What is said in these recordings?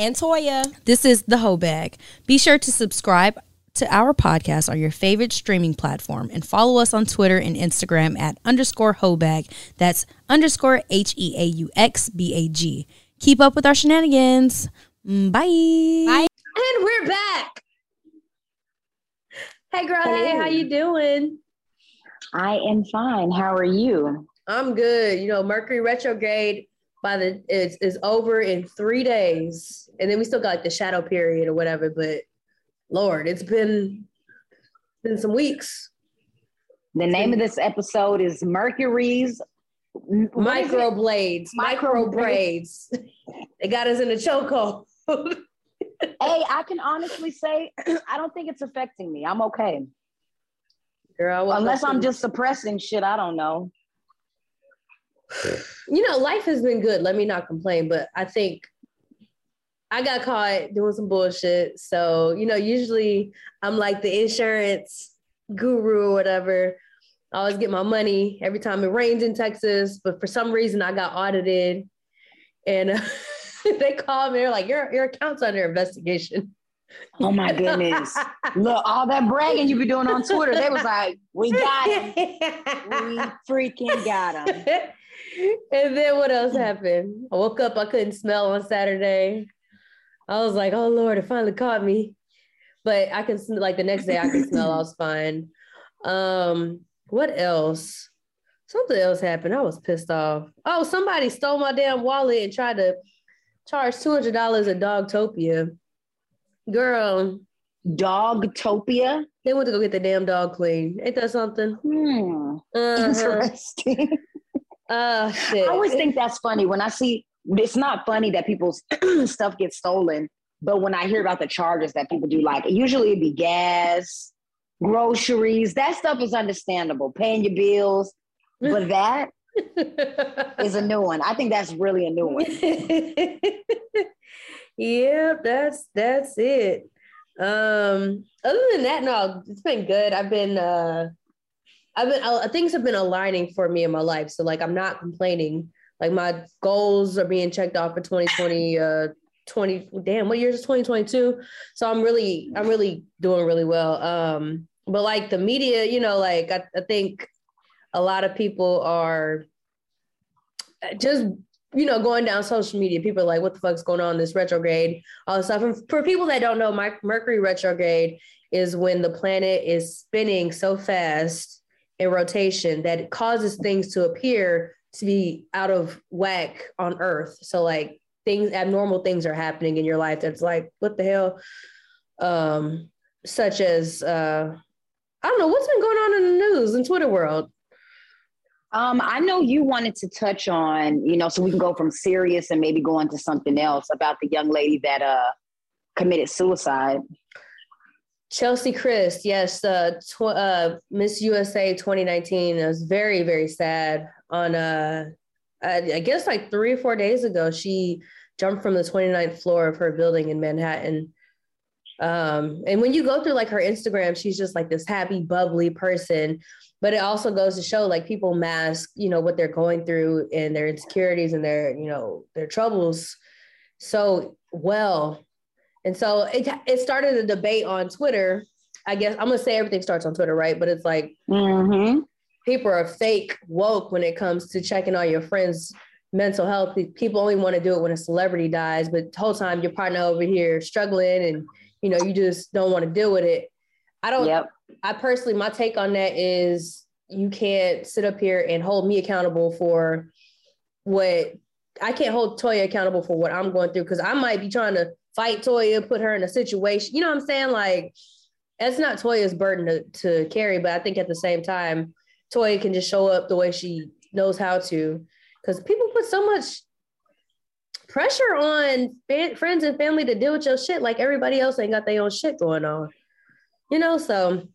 And Toya. This is the Heaux Bag. Be sure to subscribe to our podcast on your favorite streaming platform and follow us on Twitter and Instagram at underscore Heauxbag. That's underscore H E A U X B A G. Keep up with our shenanigans. Mm, Bye. Bye. And we're back. Hey girl, hey, how you doing? I am fine. How are you? I'm good. You know, Mercury retrograde by the it's, is over in three days. And then we still got like the shadow period or whatever, but Lord, it's been been some weeks. The name of this episode is Mercury's Micro blades, micro Micro braids. they got us in a chokehold. Hey, I can honestly say I don't think it's affecting me. I'm okay. Girl, Unless I'm just suppressing shit. I don't know. you know, life has been good. Let me not complain, but I think I got caught doing some bullshit. So, you know, usually I'm like the insurance guru or whatever. I always get my money every time it rains in Texas, but for some reason I got audited and uh, they called me. They're like, your, your account's under investigation. Oh my goodness. Look, all that bragging you be doing on Twitter, they was like, we got him. We freaking got him. And then what else happened? I woke up, I couldn't smell on Saturday. I was like, oh Lord, it finally caught me. But I can sm- like the next day I can smell, I was fine. Um, what else? Something else happened. I was pissed off. Oh, somebody stole my damn wallet and tried to charge $200 at Dogtopia. Girl, Dogtopia. they went to go get the damn dog clean. Ain't that something? Hmm. Uh-huh. Interesting. Oh shit. I always think that's funny when I see it's not funny that people's stuff gets stolen, but when I hear about the charges that people do, like usually it'd be gas, groceries, that stuff is understandable, paying your bills, but that is a new one. I think that's really a new one. yeah, that's that's it. Um, other than that, no, it's been good. I've been uh I've been uh, things have been aligning for me in my life. So like I'm not complaining. Like my goals are being checked off for 2020 uh 20 damn what year is 2022 so i'm really i'm really doing really well. Um but like the media you know like i, I think a lot of people are just you know going down social media. People are like what the fuck's going on this retrograde? All this stuff. And for people that don't know my mercury retrograde is when the planet is spinning so fast in rotation that causes things to appear to be out of whack on earth. So like things abnormal things are happening in your life that's like what the hell? Um such as uh i don't know what's been going on in the news and twitter world? Um, I know you wanted to touch on, you know, so we can go from serious and maybe go on to something else about the young lady that uh committed suicide. Chelsea Kryst, yes, uh, tw- uh, Miss USA 2019. It was very, very sad. On, uh, I, I guess like three or four days ago, she jumped from the 29th floor of her building in Manhattan. Um, and when you go through like her Instagram, she's just like this happy, bubbly person. But it also goes to show like people mask, you know, what they're going through and their insecurities and their, you know, their troubles so well. And so it, it started a debate on Twitter. I guess I'm gonna say everything starts on Twitter, right? But it's like Mm-hmm. people are fake woke when it comes to checking on your friends' mental health. People only want to do it when a celebrity dies, but the whole time your partner over here struggling and you know you just don't want to deal with it. I don't. Yep. I personally, my take on that is you can't sit up here and hold me accountable for what I can't hold Toya accountable for what I'm going through because I might be trying to fight Toya, put her in a situation. You know what I'm saying? Like, it's not Toya's burden to, to carry, but I think at the same time, Toya can just show up the way she knows how to. Because people put so much pressure on fa- friends and family to deal with your shit like everybody else ain't got their own shit going on. You know, so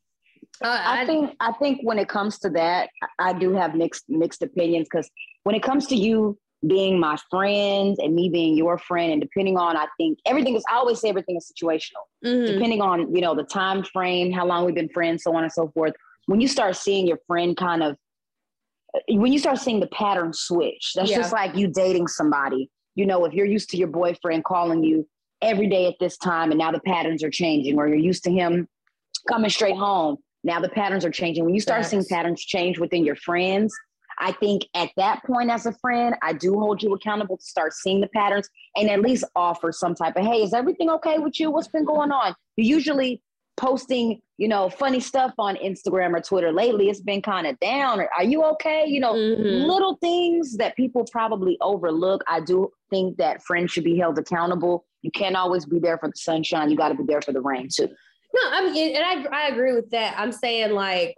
I, I think I think when it comes to that, I do have mixed mixed opinions because when it comes to you being my friend and me being your friend, and depending on, I think everything is. I always say everything is situational, Mhm. depending on you know the time frame, how long we've been friends, so on and so forth. When you start seeing your friend kind of, when you start seeing the pattern switch, that's Yeah. just like you dating somebody. You know, if you're used to your boyfriend calling you every day at this time, and now the patterns are changing, or you're used to him coming straight home. Now the patterns are changing. When you start seeing patterns change within your friends, I think at that point as a friend, I do hold you accountable to start seeing the patterns and at least offer some type of, hey, is everything okay with you? What's been going on? You're usually posting, you know, funny stuff on Instagram or Twitter. Lately, it's been kind of down. Or, Are you okay? You know, Mhm. little things that people probably overlook. I do think that friends should be held accountable. You can't always be there for the sunshine. You got to be there for the rain too. No, I mean, and I I agree with that. I'm saying like,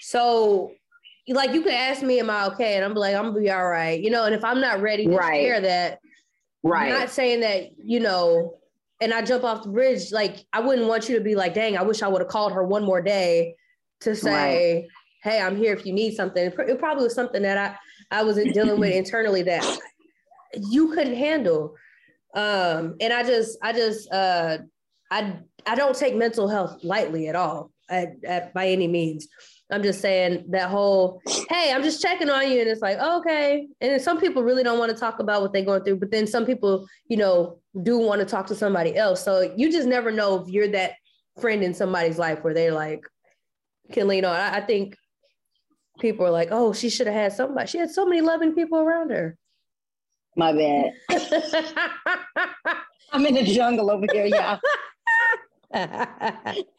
so, like you could ask me, "Am I okay?" And I'm like, "I'm gonna be all right," you know. And if I'm not ready to Right. share that, right? I'm not saying that you know. And I jump off the bridge, like I wouldn't want you to be like, "Dang, I wish I would have called her one more day to say, hey, I'm here if you need something." It it probably was something that I I wasn't dealing with internally that you couldn't handle. Um, and I just, I just, uh, I, I don't take mental health lightly at all, at, at by any means. I'm just saying that whole, hey, I'm just checking on you, and it's like, okay. And some people really don't want to talk about what they're going through, but then some people, you know, do want to talk to somebody else. So you just never know if you're that friend in somebody's life where they're like, can lean on. I, I think people are like, oh, she should have had somebody. She had so many loving people around her. My bad. I'm in the jungle over here, y'all.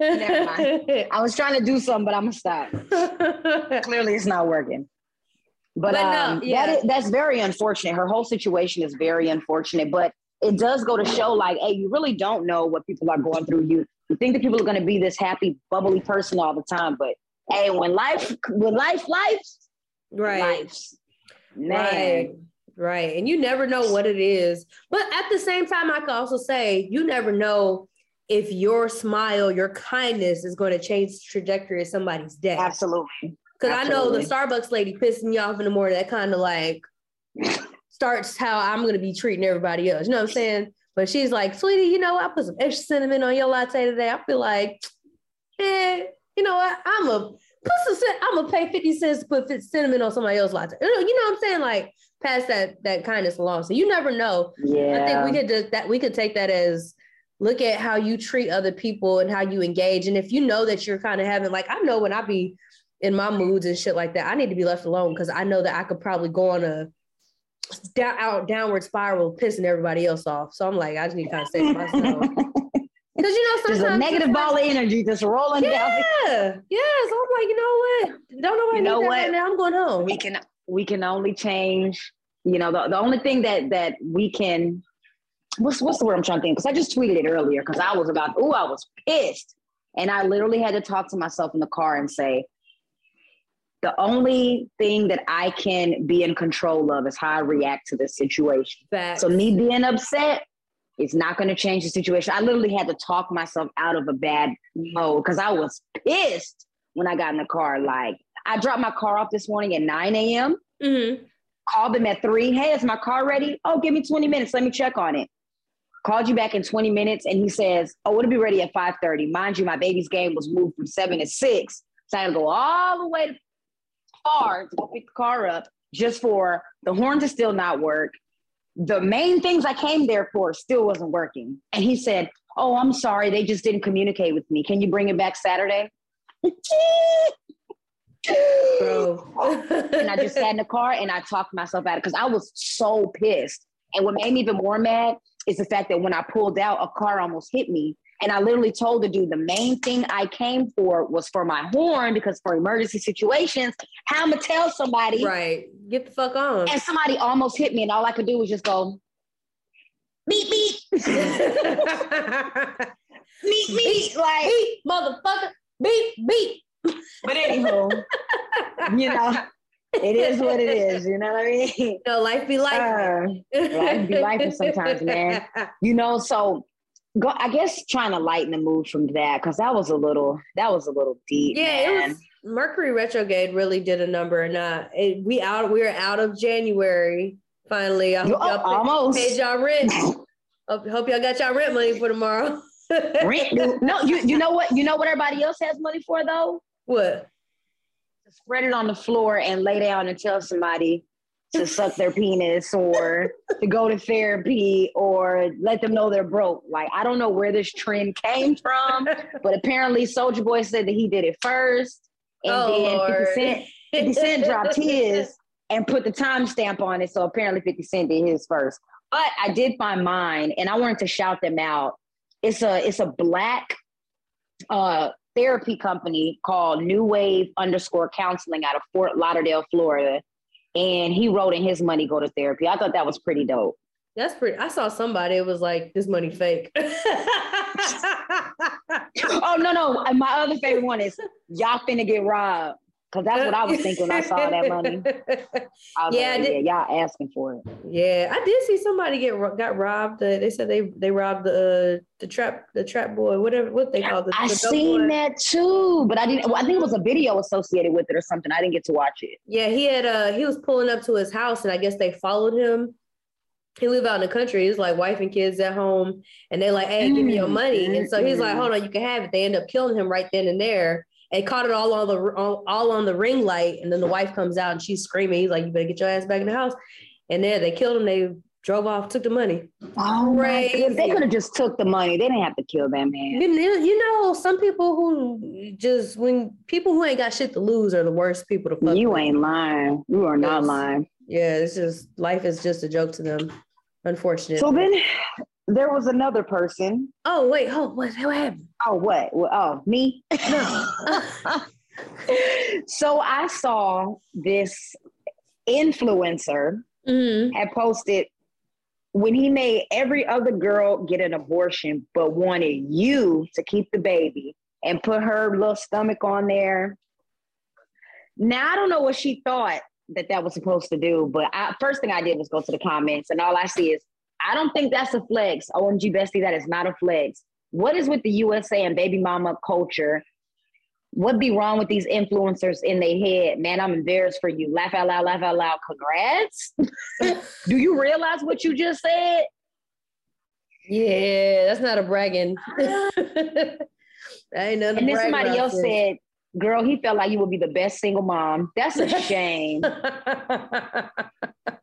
Never I was trying to do something, but I'm gonna stop. Clearly, it's not working. But, But no, um, yeah. that is, that's very unfortunate. Her whole situation is very unfortunate, but it does go to show, like, hey, you really don't know what people are going through. You you think that people are going to be this happy, bubbly person all the time, but hey, when life, when life, life's right. life's man. Right. Right. And you never know what it is. But at the same time, I could also say you never know if your smile, your kindness is going to change the trajectory of somebody's day. Absolutely. Because I know the. Starbucks lady pissing me off in the morning, that kind of like starts how I'm going to be treating everybody else. You know what I'm saying? But she's like, sweetie, you know, I put some extra cinnamon on your latte today. I feel like, eh, you know what? I'm a put some. I'm gonna pay 50 cents to put fit- cinnamon on somebody else's latte. You know, you know what I'm saying? Like pass that that kindness along. So you never know. Yeah. I think we could just that we could take that as look at how you treat other people and how you engage. And if you know that you're kind of having like I know when I be in my moods and shit like that, I need to be left alone because I know that I could probably go on a down out downward spiral pissing everybody else off. So I'm like, I just need to kind of to myself. Because you know, There's a negative ball of energy just rolling down. Yeah, yeah. So I'm like, you know what? Don't nobody You know what? right now. I'm going home. we can we can only change you know the, the only thing that that we can what's what's the word i'm trying to think because i just tweeted it earlier because i was about oh i was pissed and i literally had to talk to myself in the car and say the only thing that i can be in control of is how i react to this situation Facts. so me being upset is not going to change the situation i literally had to talk myself out of a bad mode because i was pissed when i got in the car like i dropped my car off this morning at 9 a.m Mhm. called them at three. Hey, is my car ready? Oh, give me 20 minutes. Let me check on it. Called you back in 20 minutes and he says, Oh, it'll be ready at 5:30. Mind you, my baby's game was moved from seven to six. So I had to go all the way to far to go pick the car up just for the horn to still not work. The main things I came there for still wasn't working. And he said, Oh, I'm sorry, they just didn't communicate with me. Can you bring it back Saturday? Bro. and I just sat in the car and I talked myself out of it because I was so pissed. And what made me even more mad is the fact that when I pulled out, a car almost hit me. And I literally told the dude the main thing I came for was for my horn because for emergency situations, how I'm gonna tell somebody right. Get the fuck on. and somebody almost hit me, and all I could do was just go beep beep beep beep like beep, motherfucker. Beep, beep. but anywho, you know, it is what it is. You know what I mean? No, life be life. Uh, life be life sometimes, man. You know, so go. I guess trying to lighten the mood from that because that was a little. That was a little deep. Yeah, man. it was Mercury retrograde really did a number, and uh, it, we out. We are out of January finally. I hope Oh, y'all almost. paid y'all rent. hope, hope y'all got y'all rent money for tomorrow. Rent. No, you you know what? You know what everybody else has money for though? What? Spread it on the floor and lay down and tell somebody to suck their penis or to go to therapy or let them know they're broke. Like I don't know where this trend came from, but apparently Soulja Boy said that he did it first. And Oh, then 50 Cent 50 Cent dropped his and put the timestamp on it. So apparently 50 Cent did his first. But I did find mine and I wanted to shout them out. It's a it's a black uh therapy company called New Wave underscore counseling out of Fort Lauderdale, Florida. And he wrote in his money go to therapy. I thought that was pretty dope. That's pretty. I saw somebody. It was like this money fake. Oh no, no. My other favorite one is y'all finna get robbed. Cause that's what I was thinking when I saw that money. I was Yeah, like, did- yeah, y'all asking for it. Yeah, I did see somebody get got robbed. Uh, they said they they robbed the uh, the trap the trap boy, whatever what they call the. I the seen boy. that too, but I didn't. Well, I think it was a video associated with it or something. I didn't get to watch it. Yeah, he had uh he was pulling up to his house, and I guess they followed him. He lived out in the country. He's like wife and kids at home, and they like, "Hey, give me your money." And so he's like, Mm. "Hold on, you can have it." They end up killing him right then and there. And caught it all on the all, all on the ring light, and then the wife comes out and she's screaming. He's like, "You better get your ass back in the house." And there they killed him. They drove off, took the money. Oh Crazy. They could have just took the money. They didn't have to kill that man. You know, some people who just when people who ain't got shit to lose are the worst people to fuck. You with. ain't lying. You are not Yes. lying. Yeah, it's just life is just a joke to them. Unfortunately. So then there was another person. oh wait, hold what, what happened? Oh, what? Well, Oh, me? No. so I saw this influencer Mm-hmm. had posted when he made every other girl get an abortion, but wanted you to keep the baby and put her little stomach on there. Now I don't know what she thought that that was supposed to do, but I, first thing I did was go to the comments, and all I see is, I don't think that's a flex. OMG bestie, that is not a flex. What is with the USA and baby mama culture? What be wrong with these influencers in their head? Man, I'm embarrassed for you. Laugh out loud, laugh out loud. Congrats. Do you realize what you just said? Yeah, that's not a bragging. that ain't nothing. And then somebody else said, Girl, he felt like you would be the best single mom. That's a shame.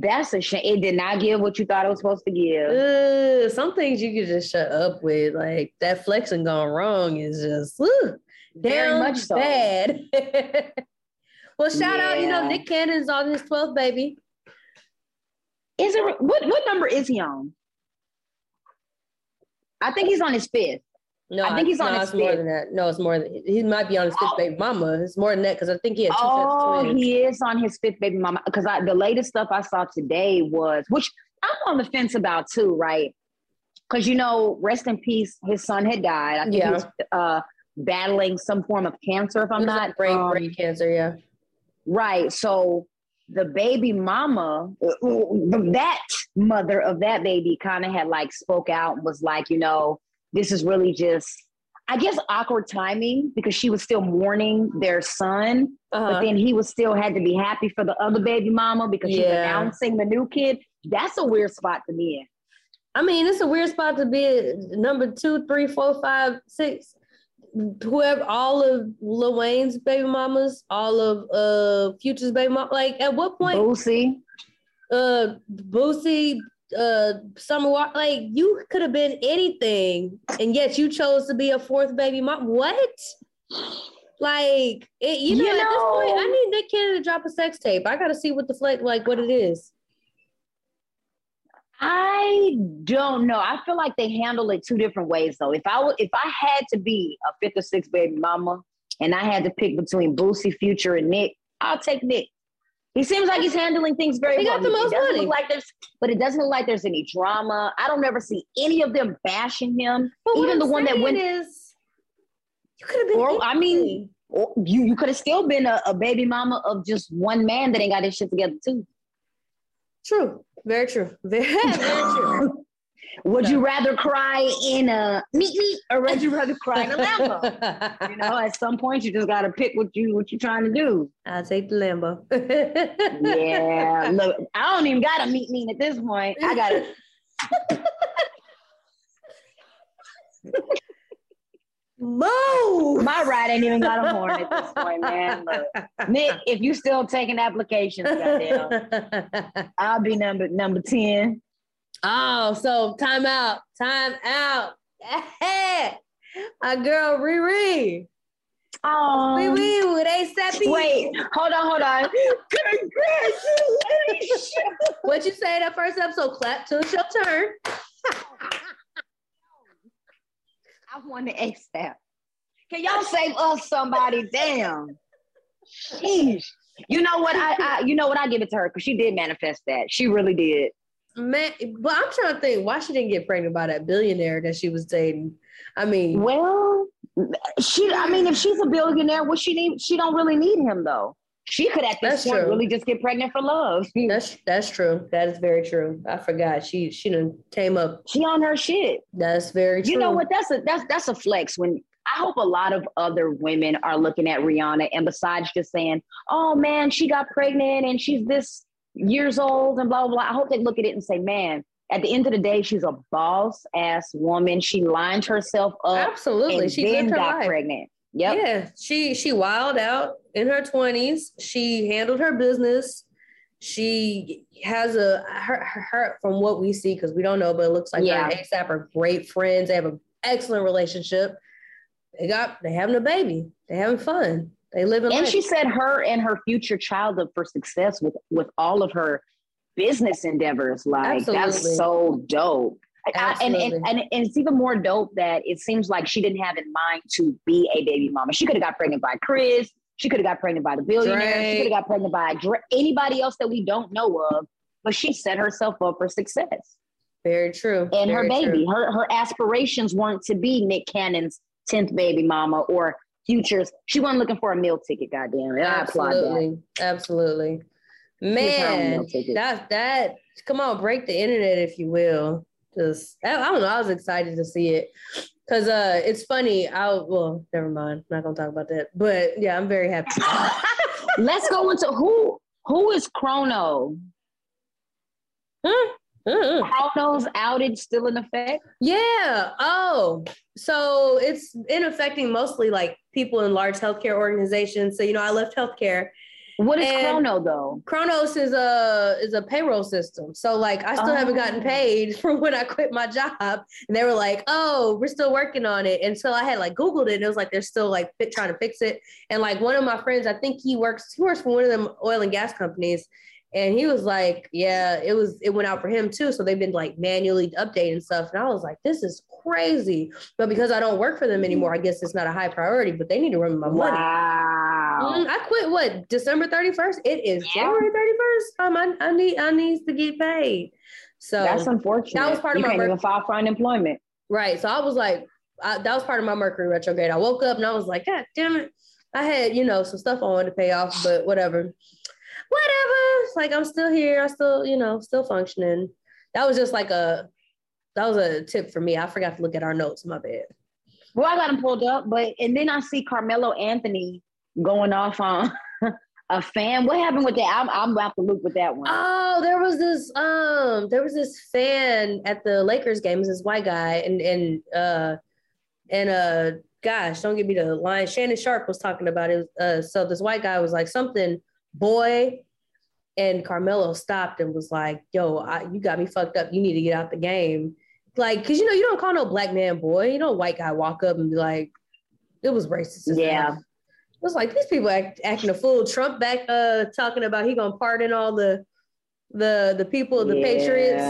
That's a shame. It did not give what you thought it was supposed to give. Ugh, some things you could just shut up with. Like that flexing gone wrong is just ugh, Very much so. bad. well, shout out, you know, Yeah. Nick Cannon's on his 12th baby. Is it what what number is he on? I think he's on his fifth. No, I think he's on no, his it's more than that. No, it's more than he might be on his fifth Oh. baby mama. It's more than that because I think he had two Oh, sets of twins. he is on his fifth baby mama. Because the latest stuff I saw today was, which I'm on the fence about too, right? Because you know, rest in peace, his son had died. I think Yeah. he was uh, battling some form of cancer, if I'm not on brain, um, brain cancer, yeah. Right. So the baby mama, uh, that mother of that baby kind of had like spoke out and was like, you know, this is really just, I guess, awkward timing because she was still mourning their son, but Uh-huh. then he was still had to be happy for the other baby mama because she's Yeah. announcing the new kid. That's a weird spot to be in. I mean, it's a weird spot to be number two, three, four, five, six. Whoever, all of Lil Wayne's baby mamas, all of uh Future's baby mama. Like, at what point, Boosie. uh, Boosie, uh, Summer Walker, like you could have been anything, and yet you chose to be a fourth baby mom. What? Like, it, you know, You at this point, I need Nick Cannon to drop a sex tape. I got to see what the flex, like, what it is. I don't know. I feel like they handle it two different ways though. If I would, if I had to be a fifth or sixth baby mama and I had to pick between Boosie, Future, and Nick, I'll take Nick. He seems like he's handling things very well. He got the most money. Like there's, but it doesn't look like there's any drama. I don't ever see any of them bashing him. But Even the one that went. is, you could have been. Or, I mean. Or you you could have still been a, a baby mama of just one man that ain't got his shit together too. True. Very true. Very, very true. Would you rather cry in a meet me or would you rather cry in a Lambo? you know, at some point you just gotta pick what you what you're trying to do. I'll take the Lambo. Yeah. Look, I don't even gotta meet me at this point. I gotta Move. my ride ain't even got a horn at this point, man. Look, Nick, if you still taking applications, goddamn, I'll be number number 10. Oh, so time out. Time out. Our girl Riri. Oh Riri with ASAP. wait, hold on, hold on. Congratulations. What you say that first episode? Clap till it's your turn. I want to ASAP. Can y'all save us somebody? Damn. Sheesh. You know what? I, I you know what? I give it to her because she did manifest that. She really did. Man, but I'm trying to think why she didn't get pregnant by that billionaire that she was dating. I mean, Well, she. I mean, if she's a billionaire, what she need? She don't really need him though. She could at this That's point true. really just get pregnant for love. that's that's true. That is very true. I forgot she she done came up. She on her shit. That's very true. You know what? That's a that's that's a flex. When I hope a lot of other women are looking at Rihanna, and besides just saying, "Oh man, she got pregnant and she's this years old," and blah blah blah. I hope they look at it and say, "Man, at the end of the day, she's a boss ass woman. She lined herself up Absolutely, she then got life. pregnant." Yep. Yeah, she she wilded out in her twenties. She handled her business. She has a her, her, her from what we see because we don't know, but it looks like Yeah. her and ASAP are great friends. They have an excellent relationship. They got they having a baby. They having fun. They live in And life. she said her and her future child up for success with with all of her business endeavors. Like Absolutely. that's so dope. I- and, and, and, and it's even more dope that it seems like she didn't have in mind to be a baby mama. She could have got pregnant by Chris. She could have got pregnant by the billionaire. She could have got pregnant by anybody else that we don't know of. But she set herself up for success. Very true. And her baby, true. her her aspirations weren't to be Nick Cannon's tenth baby mama or Future's. She wasn't looking for a meal ticket. Goddamn, and I applaud that. Absolutely. Absolutely. Man, that that come on, break the internet if you will. Just I, I don't know. I was excited to see it because uh, it's funny. I'll well, never mind. I'm not gonna talk about that. But yeah, I'm very happy. Let's go into who who is Kronos? Huh? Mm-hmm. Kronos outage still in effect? Yeah. Oh, so it's in affecting mostly like people in large healthcare organizations. So you know, I left healthcare. What is And- Chrono though? Kronos is a is a payroll system. So like I still haven't gotten Oh. paid from when I quit my job. And they were like, "Oh, we're still working on it." And so I had like Googled it. And it was like they're still like fi- trying to fix it. And like one of my friends, I think he works he works for one of them oil and gas companies. And he was like, "Yeah, it was it went out for him too." So they've been like manually updating stuff. And I was like, "This is crazy." But because I don't work for them anymore, I guess it's not a high priority. But they need to run my money. Wow. Mm, I quit what December 31st. It is Yeah. January 31st. Um, I, I need I need to get paid. So That's unfortunate. that was part of you my can't even file for unemployment. right. So I was like, I, that was part of my Mercury retrograde. I woke up and I was like, God damn it. I had, you know, some stuff I wanted to pay off, but whatever. Whatever. It's like I'm still here. I still, you know, still functioning. That was just like a that was a tip for me. I forgot to look at our notes my bad. Well, I got them pulled up, but and then I see Carmelo Anthony going off on a fan. What happened with that? I'm I'm about to loop with that one. Oh, there was this um there was this fan at the Lakers game, it this white guy and and uh and uh gosh, don't give me the line. Shannon Sharpe was talking about it. Uh so this white guy was like something boy and Carmelo stopped and was like, "Yo, I, you got me fucked up. You need to get out the game." Like, cause you know you don't call no black man boy. You know, white guy walk up and be like, "It was racist." as Yeah. hell." It was like these people act, acting a fool. Trump back uh talking about he gonna pardon all the the the people, of the Patriots.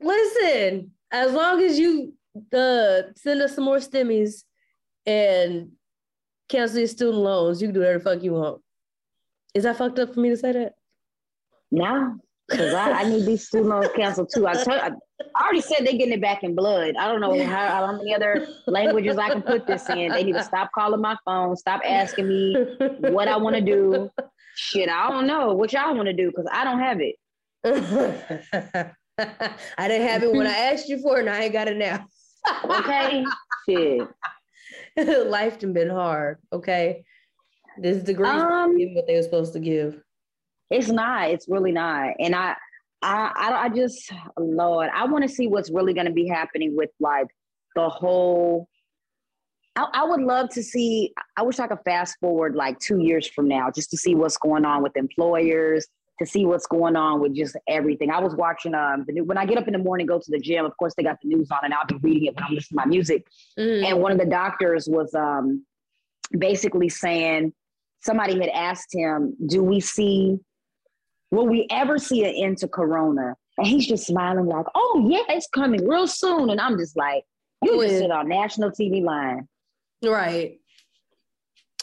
Listen, as long as you uh send us some more stimmies and cancel your student loans, you can do whatever the fuck you want. Is that fucked up for me to say that? No, Because I, I, need these student loans canceled too. I, already said they're getting it back in blood. I don't know how, how many other languages I can put this in. They need to stop calling my phone, stop asking me what I want to do. Shit, I don't know what y'all want to do because I don't have it. I didn't have it when I asked you for it, and I ain't got it now. okay, shit. Life has been hard. Okay, this degree um, give what they were supposed to give. It's not. It's really not. And I, I, I, I just, Lord, I want to see what's really going to be happening with like the whole. I, I would love to see. I wish I could fast forward like two years from now, just to see what's going on with employers, to see what's going on with just everything. I was watching um the new when I get up in the morning, go to the gym. Of course, they got the news on, and I'll be reading it when I'm listening to my music. Mm. And one of the doctors was um basically saying somebody had asked him, "Do we see Will we ever see an end to Corona? And he's just smiling like, oh yeah, it's coming real soon. And I'm just like, you just sit on national TV line. Right.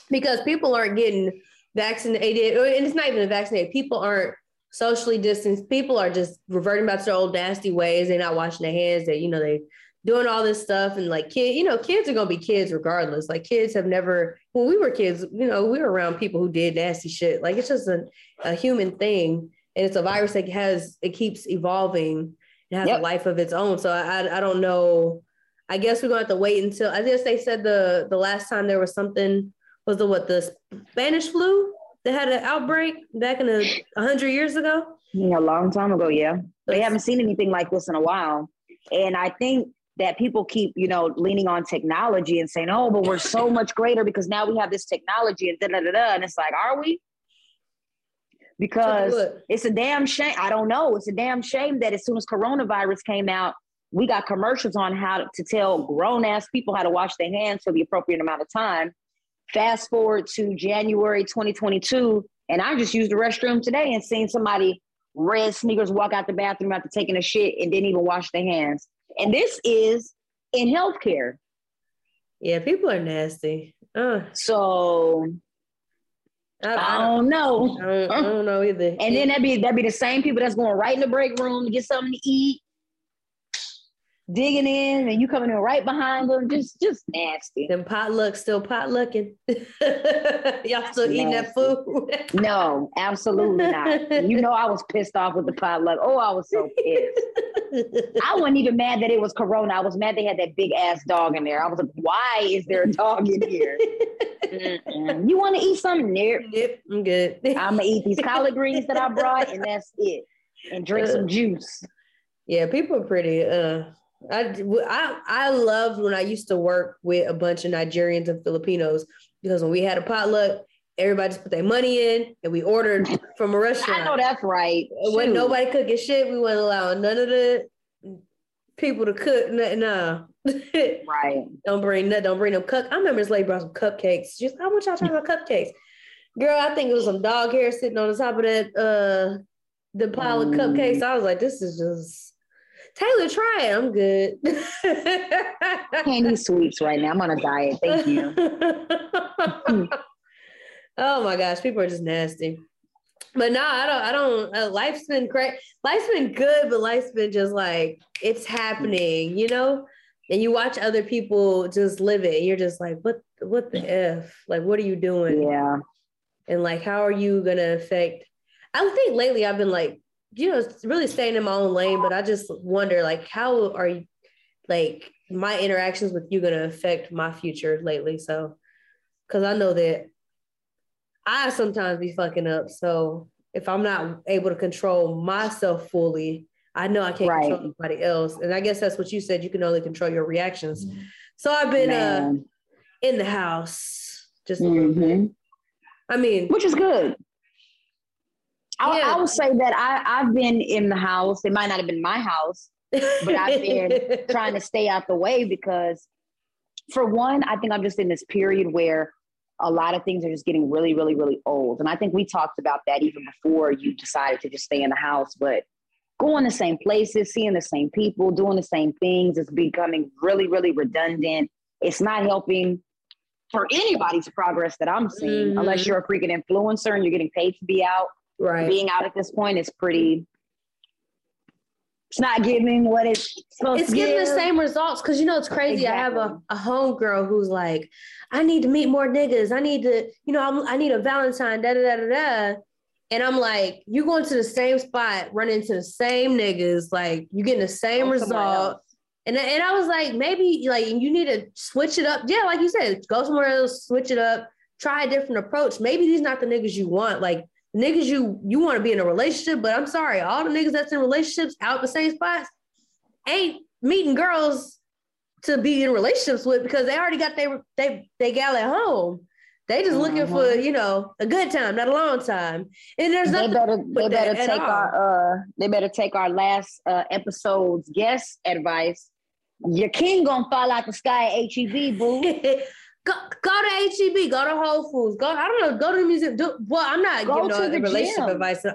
Because people aren't getting vaccinated, and it's not even vaccinated. People aren't socially distanced. People are just reverting back to their old nasty ways. They're not washing their hands. They, you know, they doing all this stuff and like kid, you know, kids are gonna be kids regardless. Like kids have never when we were kids, you know, we were around people who did nasty shit. Like it's just a, a human thing. And it's a virus that has it keeps evolving. It has yep. a life of its own. So I I don't know. I guess we're gonna have to wait until I guess they said the the last time there was something was the what the Spanish flu that had an outbreak back in a hundred years ago. Yeah, a long time ago, yeah. They haven't seen anything like this in a while. And I think that people keep, you know, leaning on technology and saying, oh, but we're so much greater because now we have this technology and da da da da. And it's like, are we? Because it's a damn shame. I don't know. It's a damn shame that as soon as coronavirus came out, we got commercials on how to tell grown ass people how to wash their hands for the appropriate amount of time. Fast forward to January 2022, and I just used the restroom today and seen somebody red sneakers walk out the bathroom after taking a shit and didn't even wash their hands. And this is in healthcare. Yeah, people are nasty. Uh. So I, I, don't know. I don't, I don't, know either. And then that'd be that'd be the same people that's going right in the break room to get something to eat, digging in, and you coming in right behind them. Just just nasty. Them potlucks still potlucking. Y'all still eating that food? no, absolutely not. You know I was pissed off with the potluck. Oh, I was so pissed. I wasn't even mad that it was Corona. I was mad they had that big ass dog in there. I was like, why is there a dog in here? you want to eat something there? Yep, I'm good. I'm gonna eat these collard greens that I brought, and that's it. And drink uh, some juice. Yeah, people are pretty. Uh, I, I I loved when I used to work with a bunch of Nigerians and Filipinos because when we had a potluck, everybody just put their money in and we ordered from a restaurant. I know that's right. When nobody cooking shit, we wouldn't allow none of the people to cook. No, right. Don't bring that. Don't bring them cook. I remember this lady brought some cupcakes. Just how much y'all talking about cupcakes? Girl, I think it was some dog hair sitting on the top of that uh the pile mm. of cupcakes. I was like, this is just Taylor, try it. I'm good. Candy sweets right now. I'm on a diet. Thank you. oh my gosh, people are just nasty. But no, I don't. I don't. Uh, life's been great. Life's been good, but life's been just like it's happening, you know. And you watch other people just live it, and you're just like, what? What the f? Like, what are you doing? Yeah. And like, how are you gonna affect? I think lately I've been like you know, really staying in my own lane, but I just wonder like how are you like my interactions with you gonna affect my future lately? So cause I know that I sometimes be fucking up. So if I'm not able to control myself fully, I know I can't right. control anybody else. And I guess that's what you said. You can only control your reactions. So I've been uh in the house just mm-hmm. I mean, which is good. I, yeah. I will say that I, I've been in the house. It might not have been my house, but I've been trying to stay out the way because, for one, I think I'm just in this period where a lot of things are just getting really, really, really old. And I think we talked about that even before you decided to just stay in the house. But going the same places, seeing the same people, doing the same things is becoming really, really redundant. It's not helping for anybody's progress that I'm seeing, mm-hmm. unless you're a freaking influencer and you're getting paid to be out. Right. Being out at this point is pretty it's not giving what it's supposed it's to getting give. the same results because you know it's crazy. I have a, Exactly. a homegirl who's like, I need to meet more niggas. I need to, you know, I'm, I need a Valentine, da da da da da. And I'm like, you going to the same spot, run into the same niggas, like you getting the same somewhere result. And, and I was like, maybe like you need to switch it up. Yeah, like you said, go somewhere else, switch it up, try a different approach. Maybe these not the niggas you want. Like niggas you you want to be in a relationship, but I'm sorry, all the niggas that's in relationships out the same spots ain't meeting girls to be in relationships with because they already got their they they gal at home. They just looking for Mhm. you know a good time, not a long time. And there's They nothing. better they better take our uh they better take our last uh episode's guest advice. Your king gonna fall out the sky at HEB, boo. go, go to HEB, go to Whole Foods, go. I don't know, go to the museum. Do, well, I'm not Go giving to no the relationship gym. advice.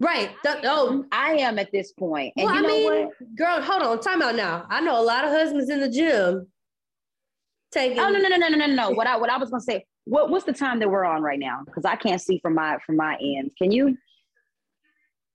Right? Th- oh, I am at this point. And well, you I know mean, what? girl, hold on, time out now. I know a lot of husbands in the gym taking. Oh no no no no no no no. What I what I was gonna say. What what's the time that we're on right now? Because I can't see from my from my end. Can you?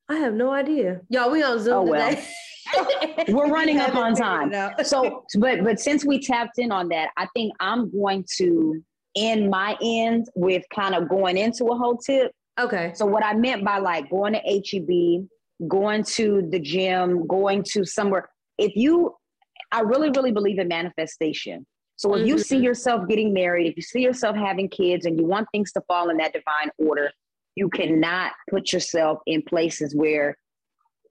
I have no idea. Y'all, we on Zoom Oh, well. today. We're running up on time. So, but but since we tapped in on that, I think I'm going to end my end with kind of going into a whole tip. okay. So what I meant by like going to HEB, going to the gym, going to somewhere. If you, I really really believe in manifestation. So if you see Mhm. yourself getting married, if you see yourself having kids, and you want things to fall in that divine order, you cannot put yourself in places where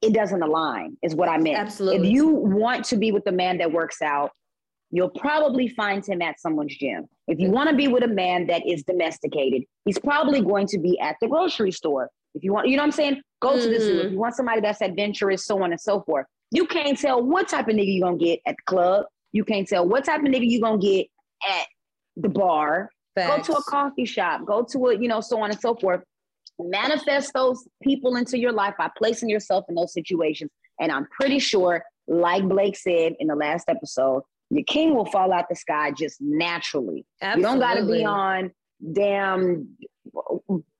it doesn't align. Is what I meant. Absolutely. If you want to be with a man that works out, you'll probably find him at someone's gym. If you want to be with a man that is domesticated, he's probably going to be at the grocery store. If you want, you know what I'm saying? Go to the zoo. If mm-hmm. you want somebody that's adventurous, so on and so forth. You can't tell what type of nigga you're gonna get at the club. You can't tell what type of nigga you're gonna get at the bar. Facts. Go to a coffee shop, go to a, you know, so on and so forth. Manifest those people into your life by placing yourself in those situations. And I'm pretty sure, like Blake said in the last episode, your king will fall out the sky just naturally. You don't got to be on damn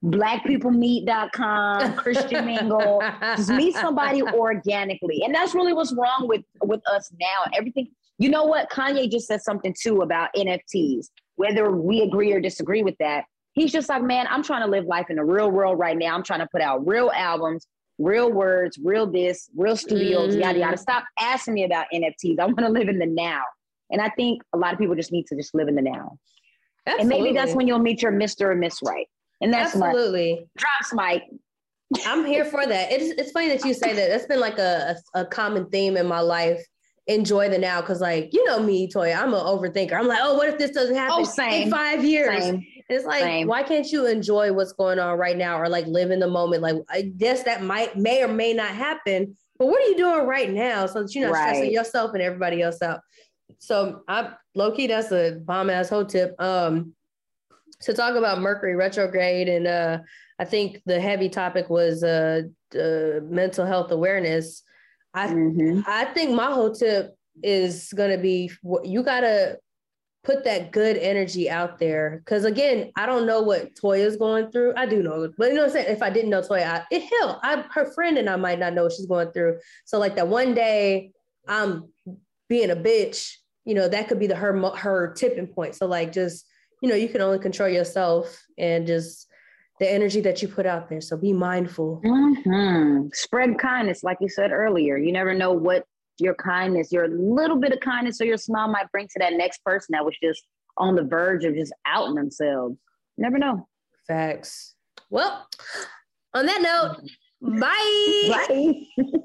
blackpeoplemeet.com, Christian Mingle. Just meet somebody organically. And that's really what's wrong with with us now. Everything, you know what? Kanye just said something too about NFTs. Whether we agree or disagree with that, he's just like, man, I'm trying to live life in the real world right now. I'm trying to put out real albums, real words, real this, real studios, yada yada. Mhm. Stop asking me about NFTs. I want to live in the now. And I think a lot of people just need to just live in the now. Absolutely. And maybe that's when you'll meet your Mr. or Miss Right. And that's Absolutely. drops, Mike. I'm here for that. It's it's funny that you say that. That's been like a, a, a common theme in my life. Enjoy the now, because like you know me, Toya, I'm an overthinker. I'm like, oh, what if this doesn't happen Oh, same. in five years? Same. It's like, Same. why can't you enjoy what's going on right now, or like live in the moment? Like, I guess that might may or may not happen, but what are you doing right now so that you're not stressing yourself and everybody else out? So, I low key, that's a bomb ass whole tip. Um, to talk about Mercury retrograde, and uh, I think the heavy topic was uh, uh mental health awareness. I Mhm. I think my whole tip is gonna be you gotta put that good energy out there. Cause again, I don't know what Toya's going through. I do know, but you know what I'm saying? If I didn't know Toya, I, it hell, I her friend and I might not know what she's going through. So like that one day I'm being a bitch, you know, that could be the her her tipping point. So like just, you know, you can only control yourself and just the energy that you put out there. So be mindful. Mhm. Spread kindness, like you said earlier. You never know what your kindness, your little bit of kindness or your smile might bring to that next person that was just on the verge of just outing themselves. Never know. Facts. Well, on that note, bye. Right?